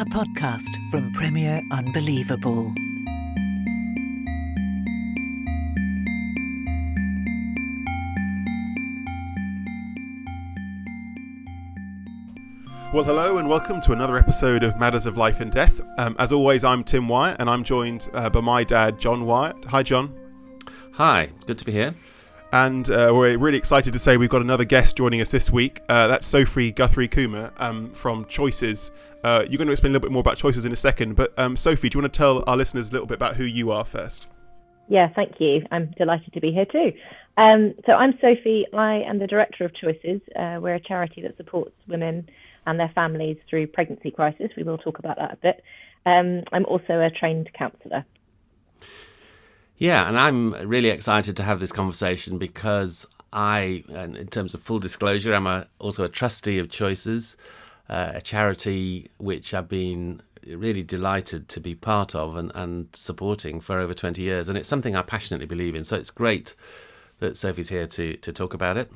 a podcast from Premier Unbelievable. Well, hello and welcome to another episode of Matters of Life and Death. Um, as always, I'm Tim Wyatt and I'm joined uh, by my dad, John Wyatt. Hi, John. Hi, good to be here. And uh, we're really excited to say we've got another guest joining us this week. Uh, that's Sophie Guthrie Kummer um, from Choices. Uh, you're going to explain a little bit more about Choices in a second, but um, Sophie, do you want to tell our listeners a little bit about who you are first? Yeah, thank you. I'm delighted to be here too. Um, so I'm Sophie. I am the director of Choices. Uh, we're a charity that supports women and their families through pregnancy crisis. We will talk about that a bit. Um, I'm also a trained counsellor. Yeah, and I'm really excited to have this conversation because I, in terms of full disclosure, I'm a, also a trustee of Choices, uh, a charity which I've been really delighted to be part of and, and supporting for over 20 years. And it's something I passionately believe in. So it's great that Sophie's here to, to talk about it.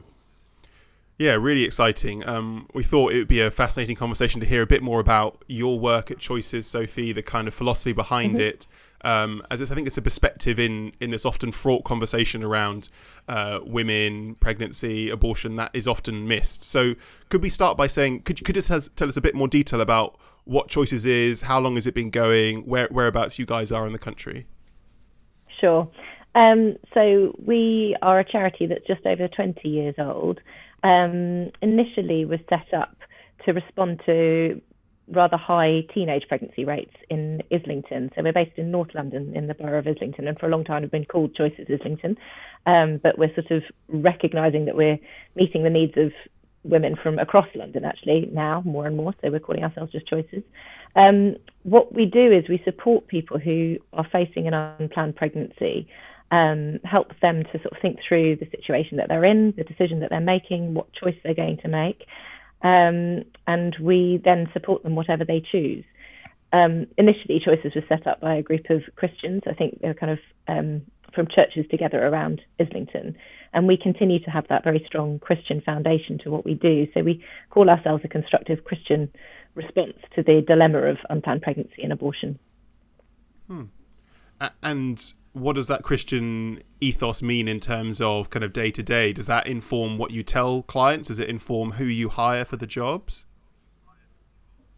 Yeah, really exciting. Um, we thought it would be a fascinating conversation to hear a bit more about your work at Choices, Sophie, the kind of philosophy behind mm-hmm. it. Um, as I think it's a perspective in in this often fraught conversation around uh, women, pregnancy, abortion that is often missed. So, could we start by saying, could you could just tell us a bit more detail about what Choices is, how long has it been going, where whereabouts you guys are in the country? Sure. Um, so we are a charity that's just over 20 years old um, initially was set up to respond to rather high teenage pregnancy rates in Islington. So we're based in North London in the borough of Islington, and for a long time have been called Choices Islington. Um, but we're sort of recognising that we're meeting the needs of women from across London actually now more and more. So we're calling ourselves just Choices. Um, what we do is we support people who are facing an unplanned pregnancy um, help them to sort of think through the situation that they're in, the decision that they're making, what choice they're going to make, um, and we then support them whatever they choose. Um, initially, Choices was set up by a group of Christians. I think they were kind of um, from churches together around Islington, and we continue to have that very strong Christian foundation to what we do. So we call ourselves a constructive Christian response to the dilemma of unplanned pregnancy and abortion. Hmm. And what does that Christian ethos mean in terms of kind of day to day? Does that inform what you tell clients? Does it inform who you hire for the jobs?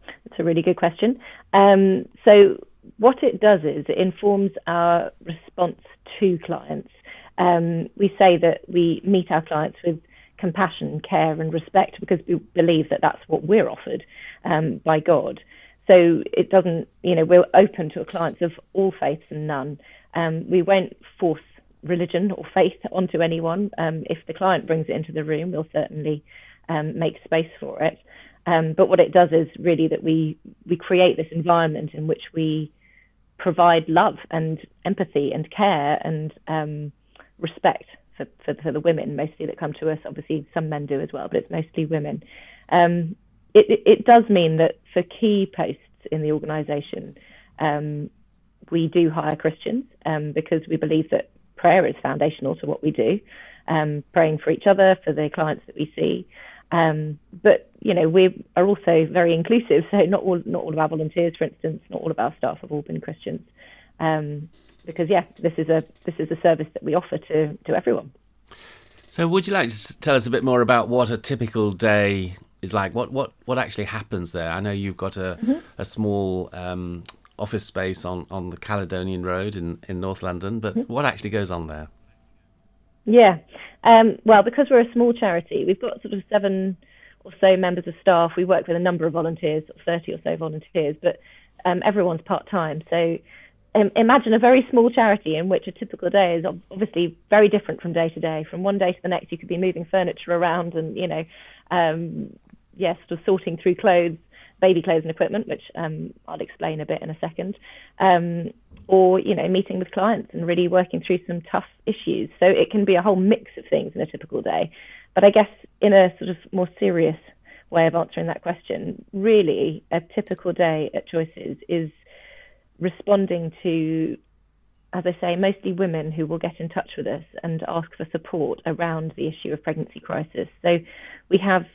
That's a really good question. Um, so, what it does is it informs our response to clients. Um, we say that we meet our clients with compassion, care, and respect because we believe that that's what we're offered um, by God. So it doesn't, you know, we're open to clients of all faiths and none. Um, we won't force religion or faith onto anyone. Um, if the client brings it into the room, we'll certainly um, make space for it. Um, but what it does is really that we we create this environment in which we provide love and empathy and care and um, respect for, for, for, the women mostly that come to us. Obviously, some men do as well, but it's mostly women. Um, it, it, does mean that for key posts in the organisation, um, we do hire Christians um, because we believe that prayer is foundational to what we do, um, praying for each other, for the clients that we see. Um, but you know, we are also very inclusive. So not all not all of our volunteers, for instance, not all of our staff have all been Christians. Um, because yeah, this is a this is a service that we offer to to everyone. So, would you like to tell us a bit more about what a typical day is like? What what what actually happens there? I know you've got a mm-hmm. a small um, office space on, on the Caledonian Road in, in North London, but Mm-hmm. what actually goes on there? Yeah. Um, well, because we're a small charity, we've got sort of seven or so members of staff. We work with a number of volunteers, 30 or so volunteers, but um, everyone's part time. So imagine a very small charity in which a typical day is obviously very different from day to day. From one day to the next, you could be moving furniture around and, you know, um, yes, sort of sorting through clothes, baby clothes and equipment, which um, I'll explain a bit in a second, um, or you know, meeting with clients and really working through some tough issues. So it can be a whole mix of things in a typical day. But I guess in a sort of more serious way of answering that question, really, a typical day at Choices is responding to as I say, mostly women who will get in touch with us and ask for support around the issue of pregnancy crisis. So we have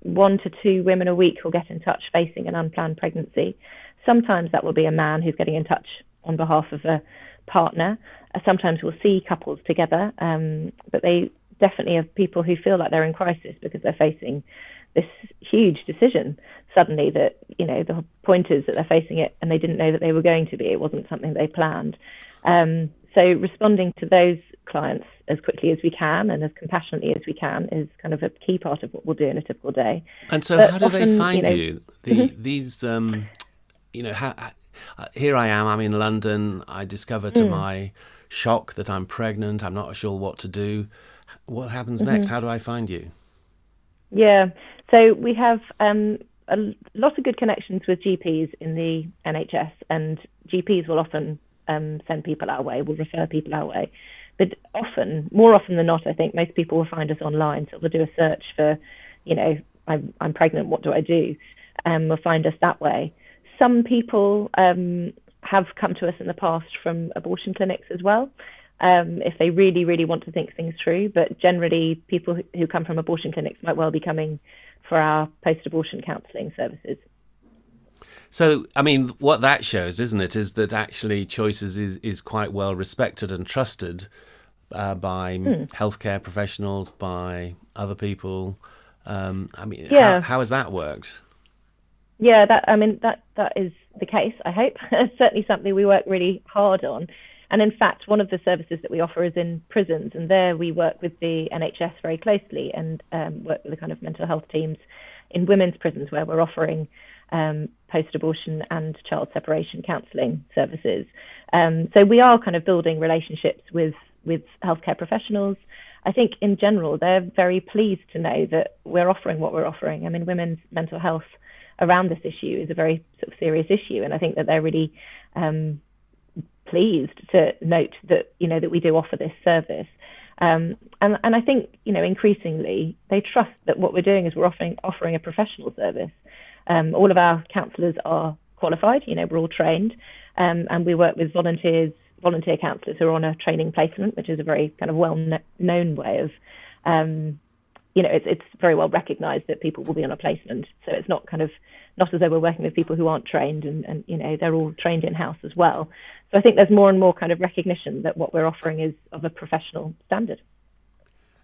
one to two women a week who'll get in touch facing an unplanned pregnancy. Sometimes that will be a man who's getting in touch on behalf of a partner. Uh, sometimes we'll see couples together, um, but they definitely have people who feel like they're in crisis because they're facing this huge decision suddenly that, you know, the point is that they're facing it and they didn't know that they were going to be. It wasn't something they planned. Um, so responding to those clients as quickly as we can and as compassionately as we can is kind of a key part of what we'll do in a typical day. And so, But how do they find you know- you? The, These, um, you know, how, uh, here I am. I'm in London. I discover to my shock that I'm pregnant. I'm not sure what to do. What happens next? How do I find you? Yeah. So we have um, a lot of good connections with GPs in the NHS, and GPs will often um, send people our way, We'll refer people our way. But often, more often than not, I think most people will find us online. So they'll do a search for, you know, I'm, I'm pregnant, what do I do? And Um, will find us that way. Some people um, have come to us in the past from abortion clinics as well um, if they really, really want to think things through. But generally, people who- come from abortion clinics might well be coming for our post abortion counselling services. So, I mean, what that shows, isn't it, is that actually Choices is, is quite well respected and trusted uh, by Hmm. healthcare professionals, by other people. Um, I mean, Yeah. how, how has that worked? Yeah, that I mean that that is the case. I hope it's certainly something we work really hard on. And in fact, one of the services that we offer is in prisons, and there we work with the NHS very closely and um, work with the kind of mental health teams in women's prisons where we're offering um, post-abortion and child separation counselling services. Um, so we are kind of building relationships with with healthcare professionals. I think in general they're very pleased to know that we're offering what we're offering. I mean, women's mental health around this issue is a very sort of serious issue, and I think that they're really um, pleased to note that you know that we do offer this service. Um, and, and I think you know increasingly they trust that what we're doing is we're offering offering a professional service. Um, all of our counsellors are qualified. You know, we're all trained, um, and we work with volunteers, volunteer counsellors who are on a training placement, which is a very kind of well known way of um, you know, it's, it's very well recognised that people will be on a placement. So it's not kind of not as though we're working with people who aren't trained, and, and you know they're all trained in house as well. So I think there's more and more kind of recognition that what we're offering is of a professional standard.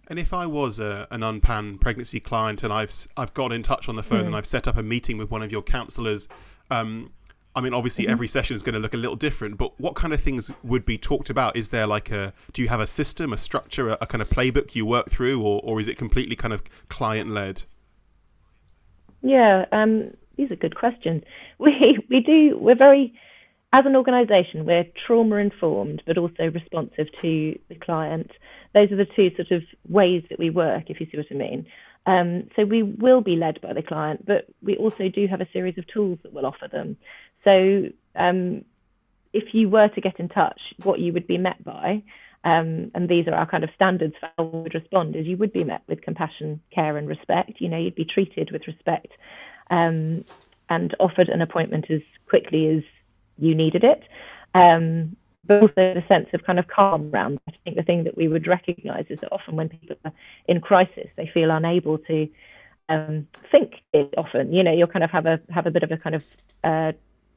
And if I was a, an unpan pregnancy client and I've I've got in touch on the phone and I've set up a meeting with one of your counsellors, um, I mean, obviously every session is going to look a little different. But what kind of things would be talked about? Is there like a do you have a system, a structure, a, a kind of playbook you work through, or or is it completely kind of client led? Yeah, um, these are good questions. We we do we're very as an organisation we're trauma informed but also responsive to the client. Those are the two sort of ways that we work, if you see what I mean. Um, so we will be led by the client, but we also do have a series of tools that we'll offer them. So um, if you were to get in touch, what you would be met by, um, and these are our kind of standards for how we would respond, is you would be met with compassion, care, and respect. You know, you'd be treated with respect um, and offered an appointment as quickly as you needed it. Um, but also the sense of kind of calm around. I think the thing that we would recognise is that often when people are in crisis, they feel unable to um, think. It often, you know, you'll kind of have a have a bit of a kind of uh,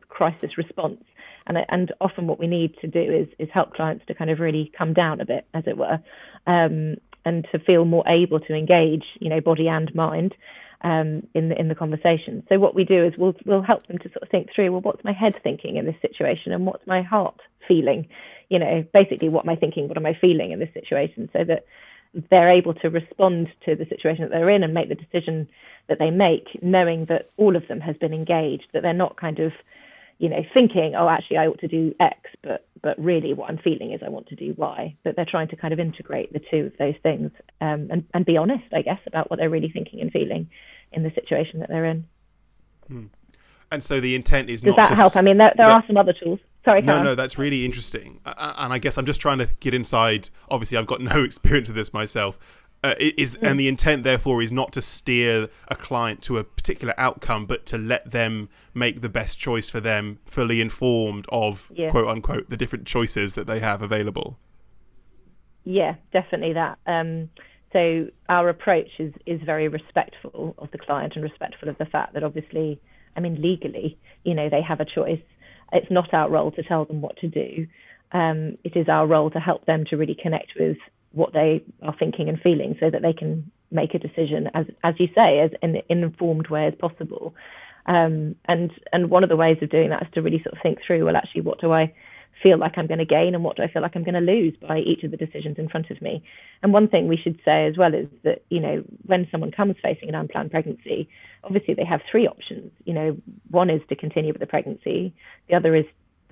crisis response, and and often what we need to do is is help clients to kind of really come down a bit, as it were, um, and to feel more able to engage, you know, body and mind. Um, in the in the conversation. So what we do is we'll we'll help them to sort of think through. Well, what's my head thinking in this situation, and what's my heart feeling? You know, basically, what am I thinking? What am I feeling in this situation? So that they're able to respond to the situation that they're in and make the decision that they make, knowing that all of them has been engaged. That they're not kind of you know, thinking, oh, actually, I ought to do X, but but really, what I'm feeling is I want to do Y. But they're trying to kind of integrate the two of those things um, and and be honest, I guess, about what they're really thinking and feeling in the situation that they're in. Hmm. And so the intent is Does not that help? I mean, there, there are some other tools. Sorry, no, no, that's really interesting. And I guess I'm just trying to get inside. Obviously, I've got no experience of this myself. Uh, is and the intent therefore is not to steer a client to a particular outcome, but to let them make the best choice for them, fully informed of yeah. quote unquote the different choices that they have available. Yeah, definitely that. Um, so our approach is is very respectful of the client and respectful of the fact that obviously, I mean, legally, you know, they have a choice. It's not our role to tell them what to do. Um, it is our role to help them to really connect with what they are thinking and feeling so that they can make a decision as as you say as in an informed way as possible. Um, and and one of the ways of doing that is to really sort of think through well actually what do I feel like I'm going to gain and what do I feel like I'm going to lose by each of the decisions in front of me? And one thing we should say as well is that you know when someone comes facing an unplanned pregnancy obviously they have three options. You know one is to continue with the pregnancy the other is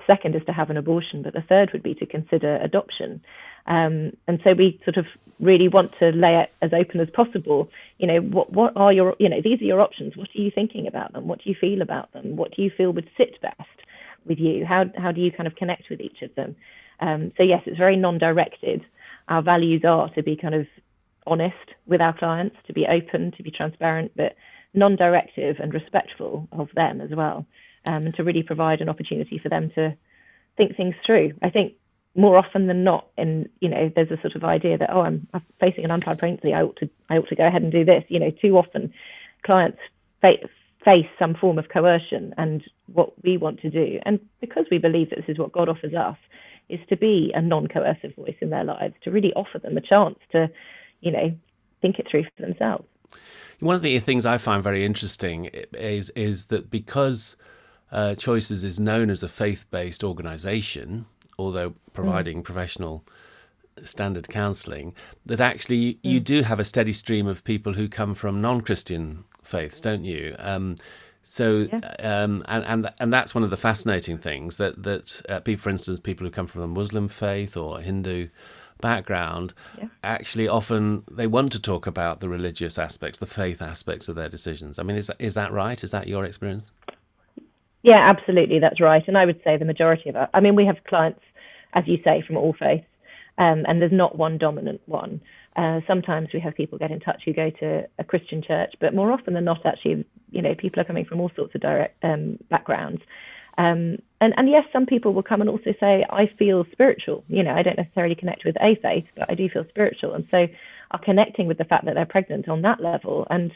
second is to have an abortion but the third would be to consider adoption um, and so we sort of really want to lay it as open as possible. You know, what what are your you know these are your options. What are you thinking about them? What do you feel about them? What do you feel would sit best with you? How how do you kind of connect with each of them? Um, so yes, it's very non-directed. Our values are to be kind of honest with our clients, to be open, to be transparent, but non-directive and respectful of them as well, um, and to really provide an opportunity for them to think things through. I think more often than not, in you know, there's a sort of idea that oh, I'm, facing an unplanned pregnancy, I ought to I ought to go ahead and do this. You know, too often clients fa- face some form of coercion, and what we want to do, and because we believe that this is what God offers us, is to be a non-coercive voice in their lives, to really offer them a chance to, you know, think it through for themselves. One of the things I find very interesting is is that because uh, Choices is known as a faith-based organisation although providing mm. professional standard counselling, that actually mm. you do have a steady stream of people who come from non-Christian faiths, don't you? Um, so, yeah. um, and and and that's one of the fascinating things that that uh, people, for instance, people who come from a Muslim faith or Hindu background, yeah. actually often they want to talk about the religious aspects, the faith aspects of their decisions. I mean, is that is that right? Is that your experience? Yeah, absolutely, that's right. And I would say the majority of it. I mean, we have clients as you say, from all faiths. Um, and there's not one dominant one. Uh, sometimes we have people get in touch who go to a Christian church, but more often than not, actually, you know, people are coming from all sorts of direct um, backgrounds. Um, and, and yes, some people will come and also say, I feel spiritual. You know, I don't necessarily connect with a faith, but I do feel spiritual. And so are connecting with the fact that they're pregnant on that level. And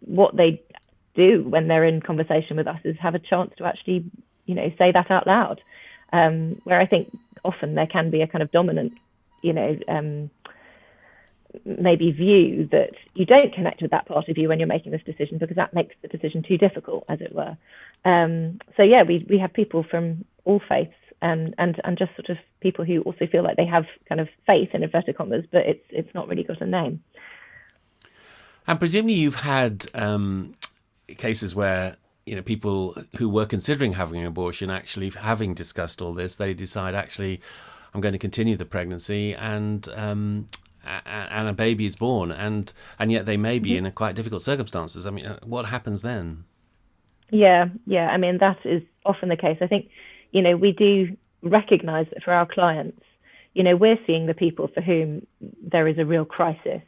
what they do when they're in conversation with us is have a chance to actually, you know, say that out loud. Um, where I think often there can be a kind of dominant, you know, um, maybe view that you don't connect with that part of you when you're making this decision because that makes the decision too difficult, as it were. Um, so yeah, we we have people from all faiths and and and just sort of people who also feel like they have kind of faith in inverted commas, but it's it's not really got a name. And presumably you've had um, cases where you know, people who were considering having an abortion, actually having discussed all this, they decide actually, I'm going to continue the pregnancy, and um, and a baby is born, and and yet they may be mm-hmm. in a quite difficult circumstances. I mean, uh, what happens then? Yeah, yeah. I mean, that is often the case. I think, you know, we do recognise that for our clients, you know, we're seeing the people for whom there is a real crisis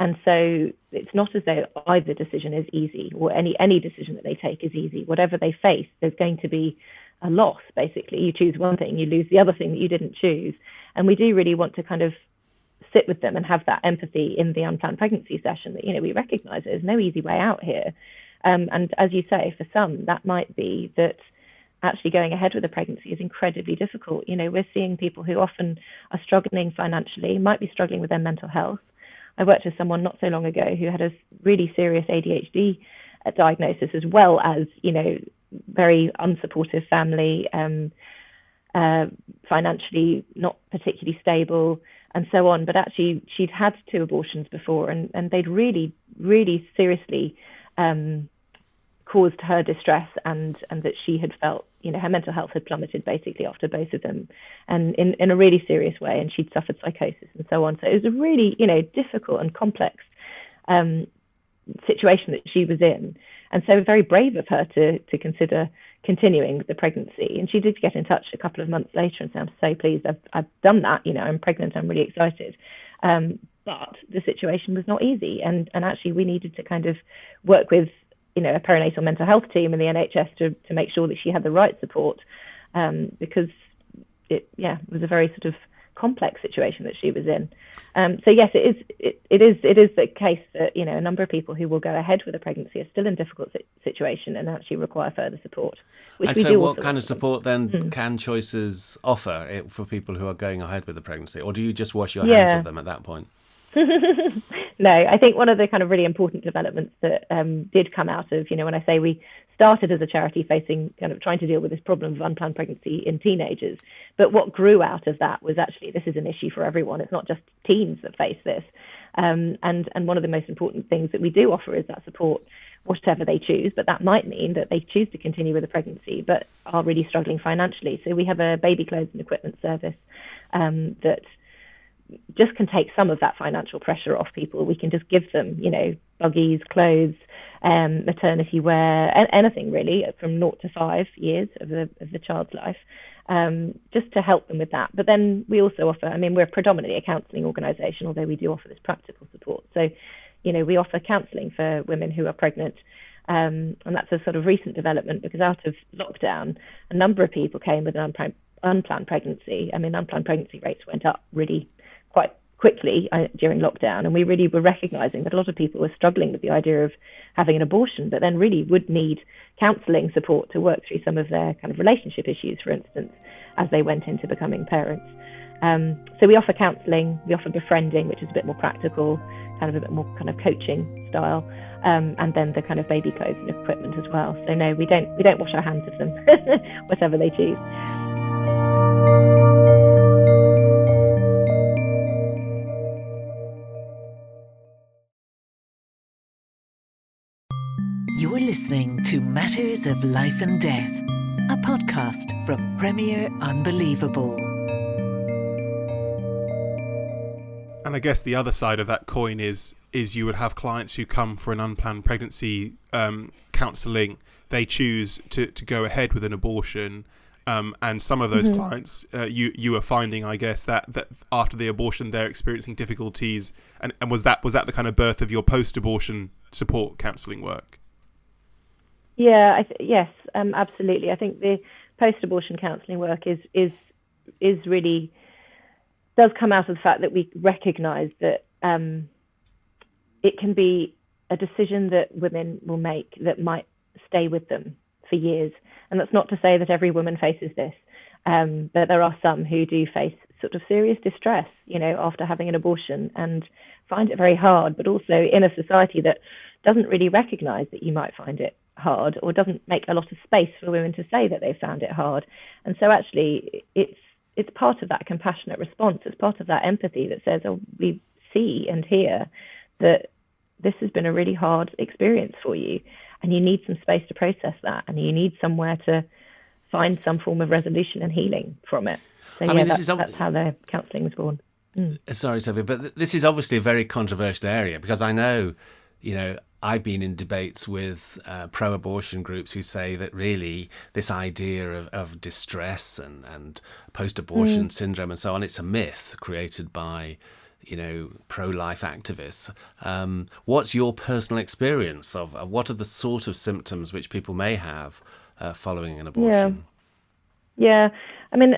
and so it's not as though either decision is easy or any, any decision that they take is easy. Whatever they face, there's going to be a loss, basically. You choose one thing, you lose the other thing that you didn't choose. And we do really want to kind of sit with them and have that empathy in the unplanned pregnancy session that, you know, we recognize there's no easy way out here. Um, and as you say, for some, that might be that actually going ahead with a pregnancy is incredibly difficult. You know, we're seeing people who often are struggling financially, might be struggling with their mental health, I worked with someone not so long ago who had a really serious ADHD uh, diagnosis, as well as you know very unsupportive family, um, uh, financially not particularly stable, and so on. But actually, she'd had two abortions before, and and they'd really, really seriously. Um, caused her distress and and that she had felt you know her mental health had plummeted basically after both of them and in in a really serious way and she'd suffered psychosis and so on. So it was a really you know difficult and complex um, situation that she was in. And so very brave of her to to consider continuing the pregnancy. And she did get in touch a couple of months later and say I'm so pleased. I've I've done that. You know I'm pregnant. I'm really excited. Um, but the situation was not easy. And and actually we needed to kind of work with you know, a perinatal mental health team in the NHS to, to make sure that she had the right support um, because it, yeah, was a very sort of complex situation that she was in. Um, so yes, it is. It, it is. It is the case that you know a number of people who will go ahead with a pregnancy are still in difficult situation and actually require further support. and so, what kind of support then mm. can Choices offer eh, for people who are going ahead with the pregnancy, or do you just wash your yeah. hands of them at that point? no, I think one of the kind of really important developments that um, did come out of, you know, when I say we started as a charity facing kind of trying to deal with this problem of unplanned pregnancy in teenagers, but what grew out of that was actually this is an issue for everyone. It's not just teens that face this. Um, and and one of the most important things that we do offer is that support, whatever they choose. But that might mean that they choose to continue with a pregnancy, but are really struggling financially. So we have a baby clothes and equipment service um, that just can take some of that financial pressure off people. We can just give them, you know, buggies, clothes, um, maternity wear, anything really from naught to five years of the of the child's life, um, just to help them with that. But then we also offer. I mean, we're predominantly a counselling organisation, although we do offer this practical support. So, you know, we offer counselling for women who are pregnant. Um, and that's a sort of recent development because out of lockdown, a number of people came with an unplanned, unplanned pregnancy. I mean, unplanned pregnancy rates went up really quite quickly uh, during lockdown, and we really were recognizing that a lot of people were struggling with the idea of having an abortion, but then really would need counselling support to work through some of their kind of relationship issues, for instance, as they went into becoming parents. Um, so we offer counselling, we offer befriending, which is a bit more practical, kind of a bit more kind of coaching style, um, and then the kind of baby clothes and equipment as well. So no, we don't we don't wash our hands of them, whatever they choose. To Matters of Life and Death, a podcast from Premier Unbelievable. And I guess the other side of that coin is is you would have clients who come for an unplanned pregnancy um, counselling. They choose to, to go ahead with an abortion. Um, and some of those mm-hmm. clients, uh, you you are finding, I guess, that, that after the abortion they're experiencing difficulties, and, and was that was that the kind of birth of your post-abortion support counselling work? Yeah, th- yes, um, absolutely. I think the post-abortion counselling work is is is really does come out of the fact that we recognise that um, it can be a decision that women will make that might stay with them for years. And that's not to say that every woman faces this, um, but there are some who do face sort of serious distress, you know, after having an abortion and find it very hard, but also in a society that doesn't really recognise that you might find it hard or doesn't make a lot of space for women to say that they found it hard. And so actually it's it's part of that compassionate response. It's part of that empathy that says, oh, we see and hear that this has been a really hard experience for you and you need some space to process that and you need somewhere to find some form of resolution and healing from it. So I yeah, mean, that's, that's how the counselling was born. Mm. Sorry, Sophie, but this is obviously a very controversial area because I know, you know, I've been in debates with uh, pro abortion groups who say that really this idea of, of distress and, and post abortion mm. syndrome and so on, it's a myth created by you know pro life activists. Um, what's your personal experience of, of, what are the sort of symptoms which people may have uh, following an abortion? Yeah. yeah, I mean,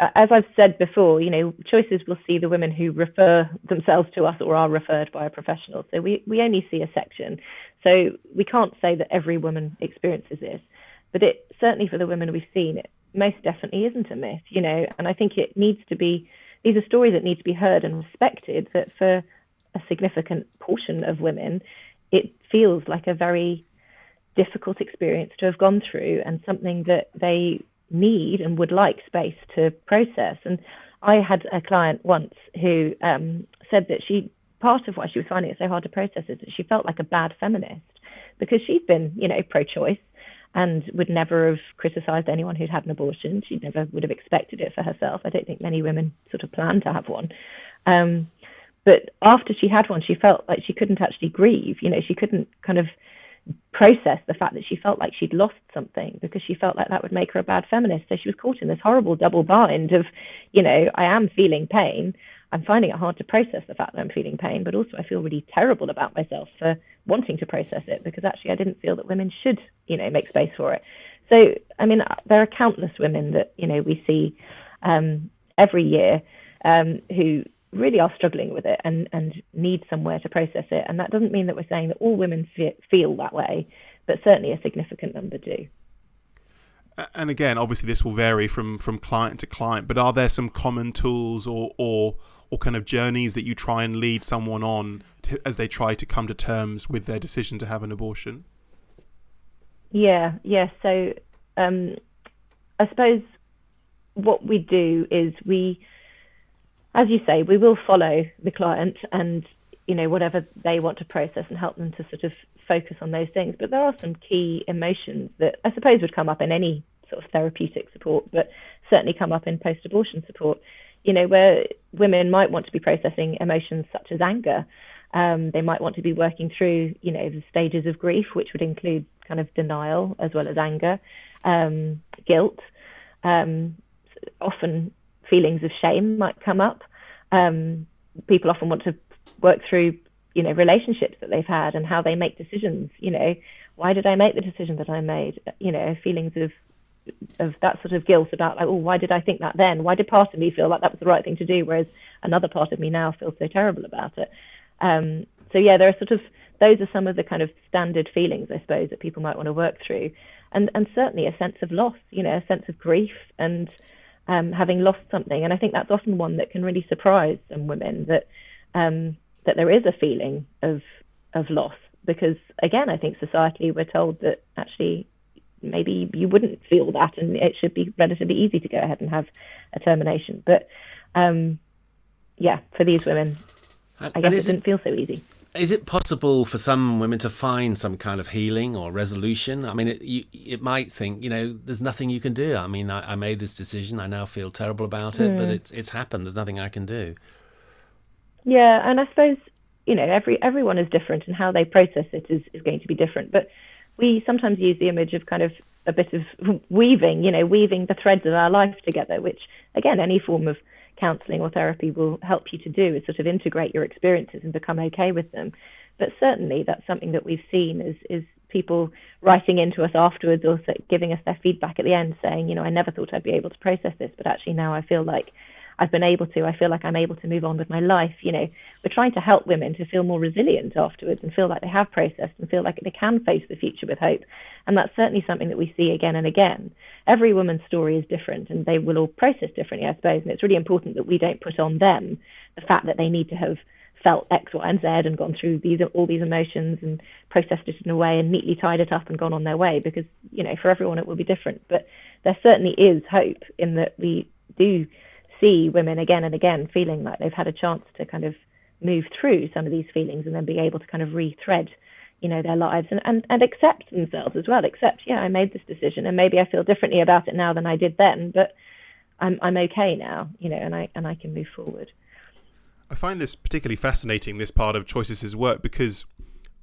as I've said before, you know, choices will see the women who refer themselves to us or are referred by a professional. So we, we only see a section. So we can't say that every woman experiences this, but it certainly for the women we've seen, it most definitely isn't a myth, you know, and I think it needs to be, these are stories that need to be heard and respected that for a significant portion of women, it feels like a very difficult experience to have gone through and something that they need and would like space to process. And I had a client once who um, said that she part of why she was finding it so hard to process is that she felt like a bad feminist because she'd been, you know, pro-choice and would never have criticised anyone who'd had an abortion. She never would have expected it for herself. I don't think many women sort of plan to have one. Um, but after she had one, she felt like she couldn't actually grieve. You know, she couldn't kind of process the fact that she felt like she'd lost something because she felt like that would make her a bad feminist. So she was caught in this horrible double bind of, you know, I am feeling pain. I'm finding it hard to process the fact that I'm feeling pain, but also I feel really terrible about myself for wanting to process it because actually I didn't feel that women should, you know, make space for it. So, I mean, there are countless women that, you know, we see um, every year um, who really are struggling with it and, and need somewhere to process it. And that doesn't mean that we're saying that all women feel that way, but certainly a significant number do. And again, obviously, this will vary from, from client to client. But are there some common tools or or or kind of journeys that you try and lead someone on to, as they try to come to terms with their decision to have an abortion? Yeah, yeah. So um, I suppose what we do is we as you say, we will follow the client and you know whatever they want to process and help them to sort of focus on those things. But there are some key emotions that I suppose would come up in any sort of therapeutic support, but certainly come up in post-abortion support. You know, where women might want to be processing emotions such as anger. Um, they might want to be working through, you know, the stages of grief, which would include kind of denial as well as anger, um, guilt. Um, often feelings of shame might come up. Um, people often want to work through, you know, relationships that they've had and how they make decisions. You know, why did I make the decision that I made? You know, feelings of of that sort of guilt about like, oh, why did I think that then? Why did part of me feel like that was the right thing to do, whereas another part of me now feels so terrible about it? Um, so yeah, there are sort of those are some of the kind of standard feelings, I suppose, that people might want to work through, and and certainly a sense of loss, you know, a sense of grief and um, having lost something. And I think that's often one that can really surprise some women that um, that there is a feeling of of loss because again, I think societally we're told that actually maybe you wouldn't feel that, and it should be relatively easy to go ahead and have a termination. But um, yeah, for these women, I guess it didn't feel so easy is it possible for some women to find some kind of healing or resolution? I mean, it, you, it might think, you know, there's nothing you can do. I mean, I, I made this decision. I now feel terrible about it, mm. but hmm. it's it's happened. There's nothing I can do. Yeah, and I suppose you know every everyone is different, and how they process it is is going to be different. But we sometimes use the image of kind of a bit of weaving, you know, weaving the threads of our life together, which again, any form of counselling or therapy will help you to do is sort of integrate your experiences and become okay with them. But certainly, that's something that we've seen is is people writing into us afterwards or giving us their feedback at the end, saying, you know, I never thought I'd be able to process this, but actually now I feel like I've been able to. I feel like I'm able to move on with my life. You know, we're trying to help women to feel more resilient afterwards and feel like they have processed and feel like they can face the future with hope. And that's certainly something that we see again and again. Every woman's story is different and they will all process differently, I suppose. And it's really important that we don't put on them the fact that they need to have felt X, Y, and Z and gone through these all these emotions and processed it in a way and neatly tied it up and gone on their way because, you know, for everyone it will be different. But there certainly is hope in that we do see women again and again feeling like they've had a chance to kind of move through some of these feelings and then be able to kind of rethread you know their lives and, and and accept themselves as well. Accept yeah i made this decision and maybe i feel differently about it now than i did then but i'm i'm okay now you know and i and i can move forward. I find this particularly fascinating this part of choices work because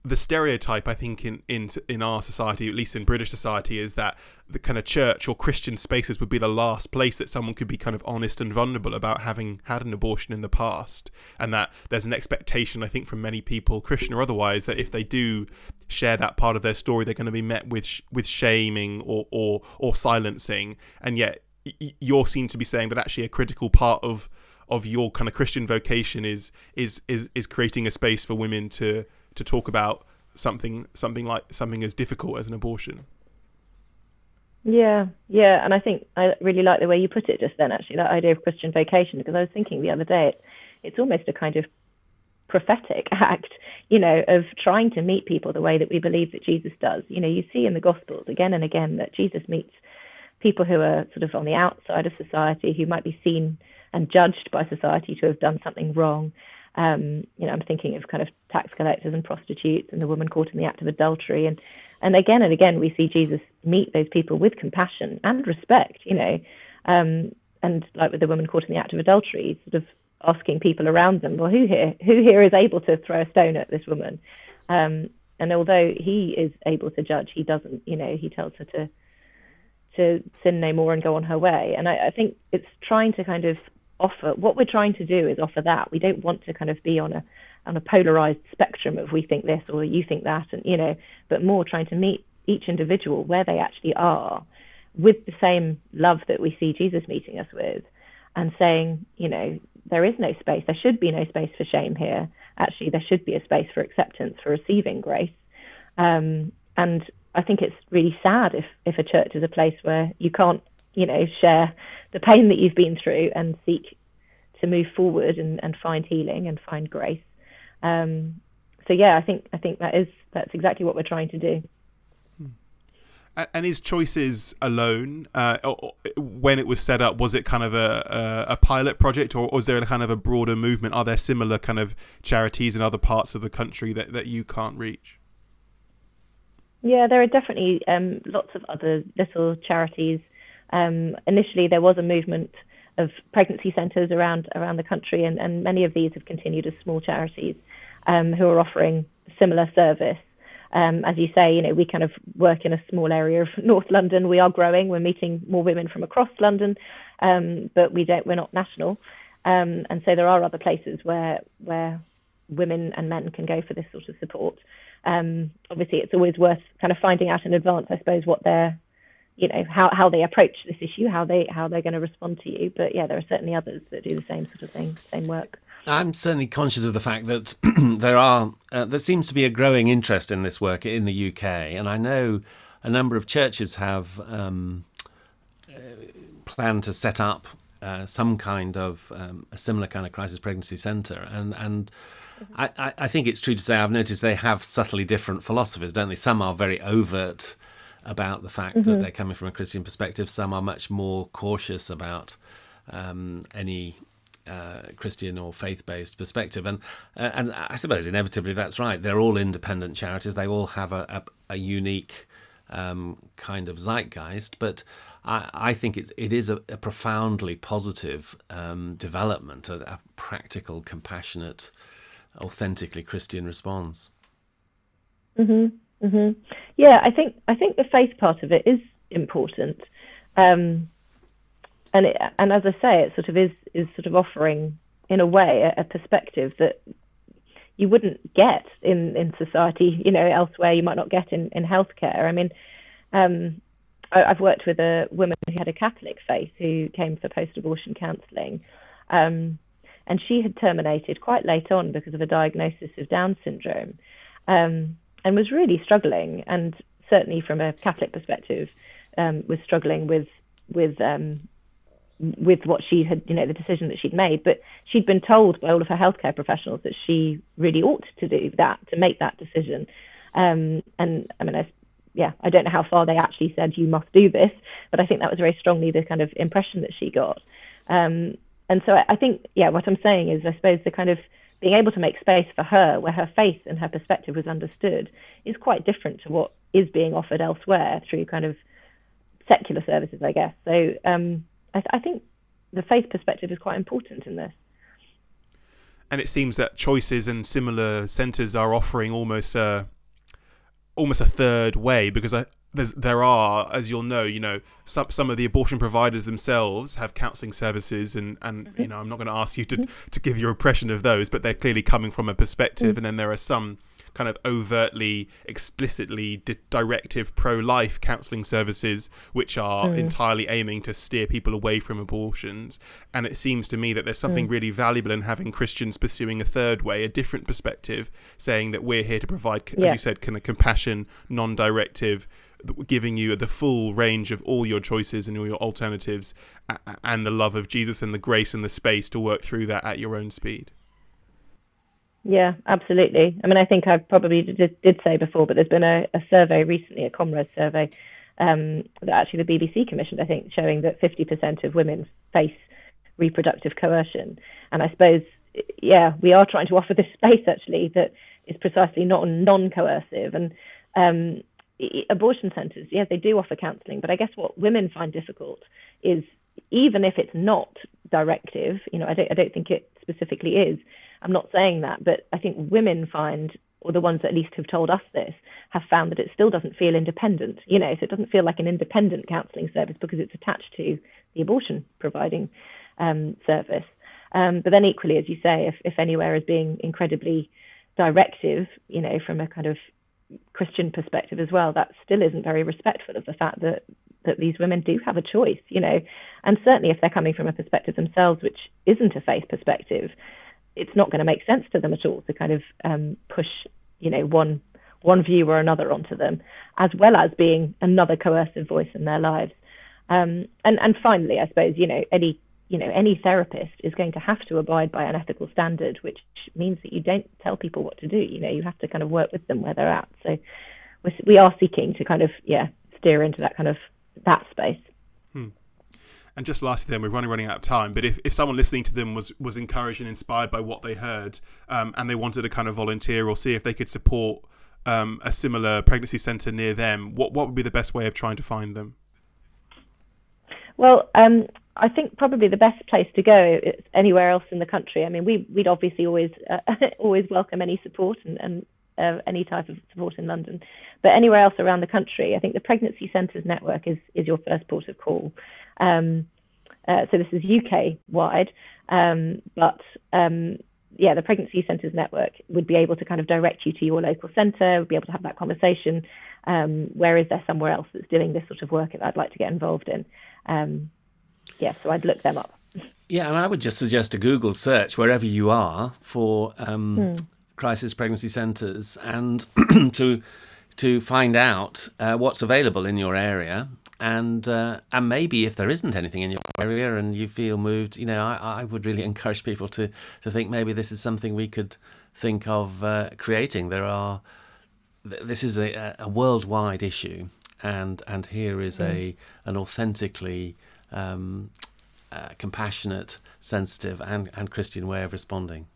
the stereotype I think in, in in our society, at least in British society, is that the kind of church or Christian spaces would be the last place that someone could be kind of honest and vulnerable about having had an abortion in the past, and that there's an expectation I think from many people, Christian or otherwise, that if they do share that part of their story, they're going to be met with sh- with shaming or or or silencing, and yet y- you're seen to be saying that actually a critical part of of your kind of Christian vocation is is is is creating a space for women to to talk about something something like something as difficult as an abortion. Yeah, yeah, and I think I really like the way you put it just then. Actually, that idea of Christian vocation, because I was thinking the other day, it, it's almost a kind of prophetic act, you know, of trying to meet people the way that we believe that Jesus does. You know, you see in the Gospels again and again that Jesus meets people who are sort of on the outside of society, who might be seen and judged by society to have done something wrong. Um, you know, I'm thinking of kind of tax collectors and prostitutes and the woman caught in the act of adultery. And, and again and again, we see Jesus meet those people with compassion and respect, you know. Um, and like with the woman caught in the act of adultery, sort of asking people around them, well, who here, who here is able to throw a stone at this woman? Um, and although he is able to judge, he doesn't. You know, he tells her to to sin no more and go on her way. And I, I think it's trying to kind of offer what we're trying to do is offer that. We don't want to kind of be on a on a polarized spectrum of we think this or you think that, and you know, but more trying to meet each individual where they actually are with the same love that we see Jesus meeting us with and saying, you know, there is no space. There should be no space for shame here. Actually, there should be a space for acceptance, for receiving grace. Um, and I think it's really sad if, if a church is a place where you can't, you know, share the pain that you've been through and seek to move forward and, and find healing and find grace. Um, so yeah, I think I think that is that's exactly what we're trying to do. And his choices alone, uh, when it was set up, was it kind of a, a, a pilot project, or was there a kind of a broader movement? Are there similar kind of charities in other parts of the country that, that you can't reach? Yeah, there are definitely um, lots of other little charities. Um, initially, there was a movement of pregnancy centres around around the country, and, and many of these have continued as small charities um, who are offering similar service um, as you say, you know, we kind of work in a small area of North London. We are growing. We're meeting more women from across London, um, but we don't. We're not national, um, and so there are other places where where women and men can go for this sort of support. Um, obviously, it's always worth kind of finding out in advance, I suppose, what their you know how, how they approach this issue, how they how they're going to respond to you. But yeah, there are certainly others that do the same sort of thing, same work. I'm certainly conscious of the fact that there are uh, there seems to be a growing interest in this work in the UK, and I know a number of churches have um, uh, planned to set up uh, some kind of um, a similar kind of crisis pregnancy centre, and and. I, I think it's true to say I've noticed they have subtly different philosophies, don't they? Some are very overt about the fact mm-hmm. that they're coming from a Christian perspective. Some are much more cautious about um, any uh, Christian or faith-based perspective, and uh, and I suppose inevitably that's right. They're all independent charities. They all have a a, a unique um, kind of zeitgeist, but I, I think it it is a, a profoundly positive um, development, a, a, practical, compassionate, authentically Christian response. Mhm. Mhm. Yeah, I think I think the faith part of it is important. Um, and it, and as I say, it sort of is is sort of offering in a way a, a perspective that you wouldn't get in in society, you know, elsewhere. You might not get in in healthcare. I mean, um, I, have worked with a woman who had a Catholic faith who came for post-abortion counselling, um, and she had terminated quite late on because of a diagnosis of Down syndrome, um, and was really struggling. And certainly from a Catholic perspective, um, was struggling with with um, with what she had, you know, the decision that she'd made. But she'd been told by all of her healthcare professionals that she really ought to do that, to make that decision. Um, and I mean, I, yeah, I don't know how far they actually said you must do this, but I think that was very strongly the kind of impression that she got. Um, and so I, I think, yeah, what I'm saying is, I suppose the kind of being able to make space for her where her faith and her perspective was understood is quite different to what is being offered elsewhere through kind of secular services, I guess. So, um, I, th- I think the faith perspective is quite important in this. And it seems that choices and similar centres are offering almost a almost a third way because I, there are, as you'll know, you know, some some of the abortion providers themselves have counselling services, and and mm-hmm. you know, I'm not going to ask you to to give your impression of those, but they're clearly coming from a perspective, mm-hmm. and then there are some kind of overtly, explicitly di- directive pro life counselling services, which are mm. entirely aiming to steer people away from abortions. And it seems to me that there's something mm. really valuable in having Christians pursuing a third way, a different perspective, saying that we're here to provide, yeah. as you said, kind of compassion, non directive giving you the full range of all your choices and all your alternatives and the love of Jesus and the grace and the space to work through that at your own speed. Yeah, absolutely. I mean, I think I probably did, did say before, but there's been a, a survey recently, a ComRes survey, um, that actually the BBC commissioned, I think, showing that 50% of women face reproductive coercion. And I suppose, yeah, we are trying to offer this space actually that is precisely not non-coercive. And um, abortion centres, yeah, they do offer counselling, but I guess what women find difficult is even if it's not directive, you know, I don't, I don't think it specifically is. I'm not saying that, but I think women find, or the ones that at least have told us this, have found that it still doesn't feel independent. You know, so it doesn't feel like an independent counselling service because it's attached to the abortion providing um, service. Um, but then equally, as you say, if, if anywhere is being incredibly directive, you know, from a kind of Christian perspective as well, that still isn't very respectful of the fact that that these women do have a choice, you know, and certainly if they're coming from a perspective themselves which isn't a faith perspective, it's not going to make sense to them at all to kind of um, push, you know, one one view or another onto them, as well as being another coercive voice in their lives. Um, and and finally, I suppose you know any you know any therapist is going to have to abide by an ethical standard, which means that you don't tell people what to do. You know, you have to kind of work with them where they're at. So we are seeking to kind of yeah steer into that kind of that space. Hmm. And just lastly, then we're running running out of time. But if, if someone listening to them was was encouraged and inspired by what they heard, um, and they wanted to kind of volunteer or see if they could support um, a similar pregnancy centre near them, what what would be the best way of trying to find them? Well, um, I think probably the best place to go is anywhere else in the country. I mean, we would obviously always uh, always welcome any support and, and uh, any type of support in London, but anywhere else around the country, I think the Pregnancy Centres Network is is your first port of call. Um, uh, so this is UK wide, um, but um, yeah, the Pregnancy Centres Network would be able to kind of direct you to your local centre, would be able to have that conversation. Um, where is there somewhere else that's doing this sort of work that I'd like to get involved in? Um, yeah, so I'd look them up. Yeah, and I would just suggest a Google search wherever you are for um, hmm. Crisis pregnancy centres and to to find out uh, what's available in your area. And uh, and maybe if there isn't anything in your area and you feel moved, you know, I, I would really encourage people to, to think maybe this is something we could think of uh, creating. There are this is a, a worldwide issue, and and here is a hmm. an authentically um, uh, compassionate, sensitive, and, and Christian way of responding.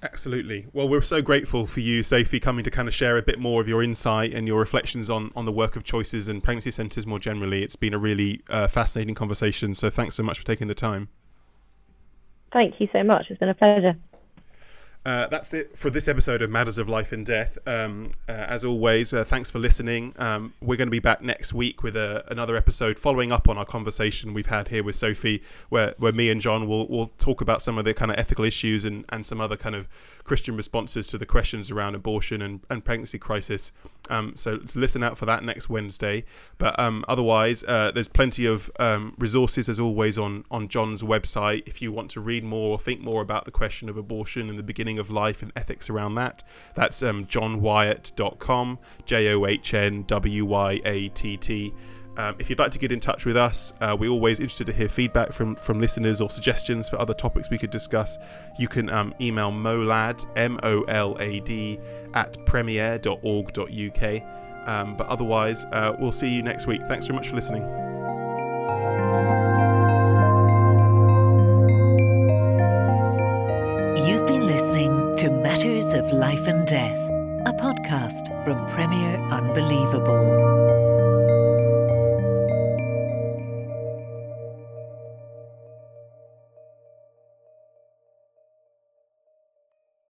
Absolutely. Well, we're so grateful for you, Sophie, coming to kind of share a bit more of your insight and your reflections on, on the work of choices and pregnancy centres more generally. It's been a really uh, fascinating conversation. So thanks so much for taking the time. Thank you so much. It's been a pleasure. Uh, that's it for this episode of Matters of Life and Death. Um, uh, as always, uh, thanks for listening. Um, we're going to be back next week with a, uh, another episode following up on our conversation we've had here with Sophie, where, where me and John will, will talk about some of the kind of ethical issues and, and some other kind of Christian responses to the questions around abortion and, and pregnancy crisis. Um, so, listen out for that next Wednesday. But um, otherwise, uh, there's plenty of um, resources as always on, on John's website if you want to read more or think more about the question of abortion and the beginning of life and ethics around that. That's um, johnwyatt.com, J O H N W Y A T T. Um, if you'd like to get in touch with us, uh, we're always interested to hear feedback from, from listeners or suggestions for other topics we could discuss. You can um, email molad, M O L A D, at premier.org.uk. Um, but otherwise, uh, we'll see you next week. Thanks very much for listening. Matters of Life and Death, a podcast from Premier Unbelievable.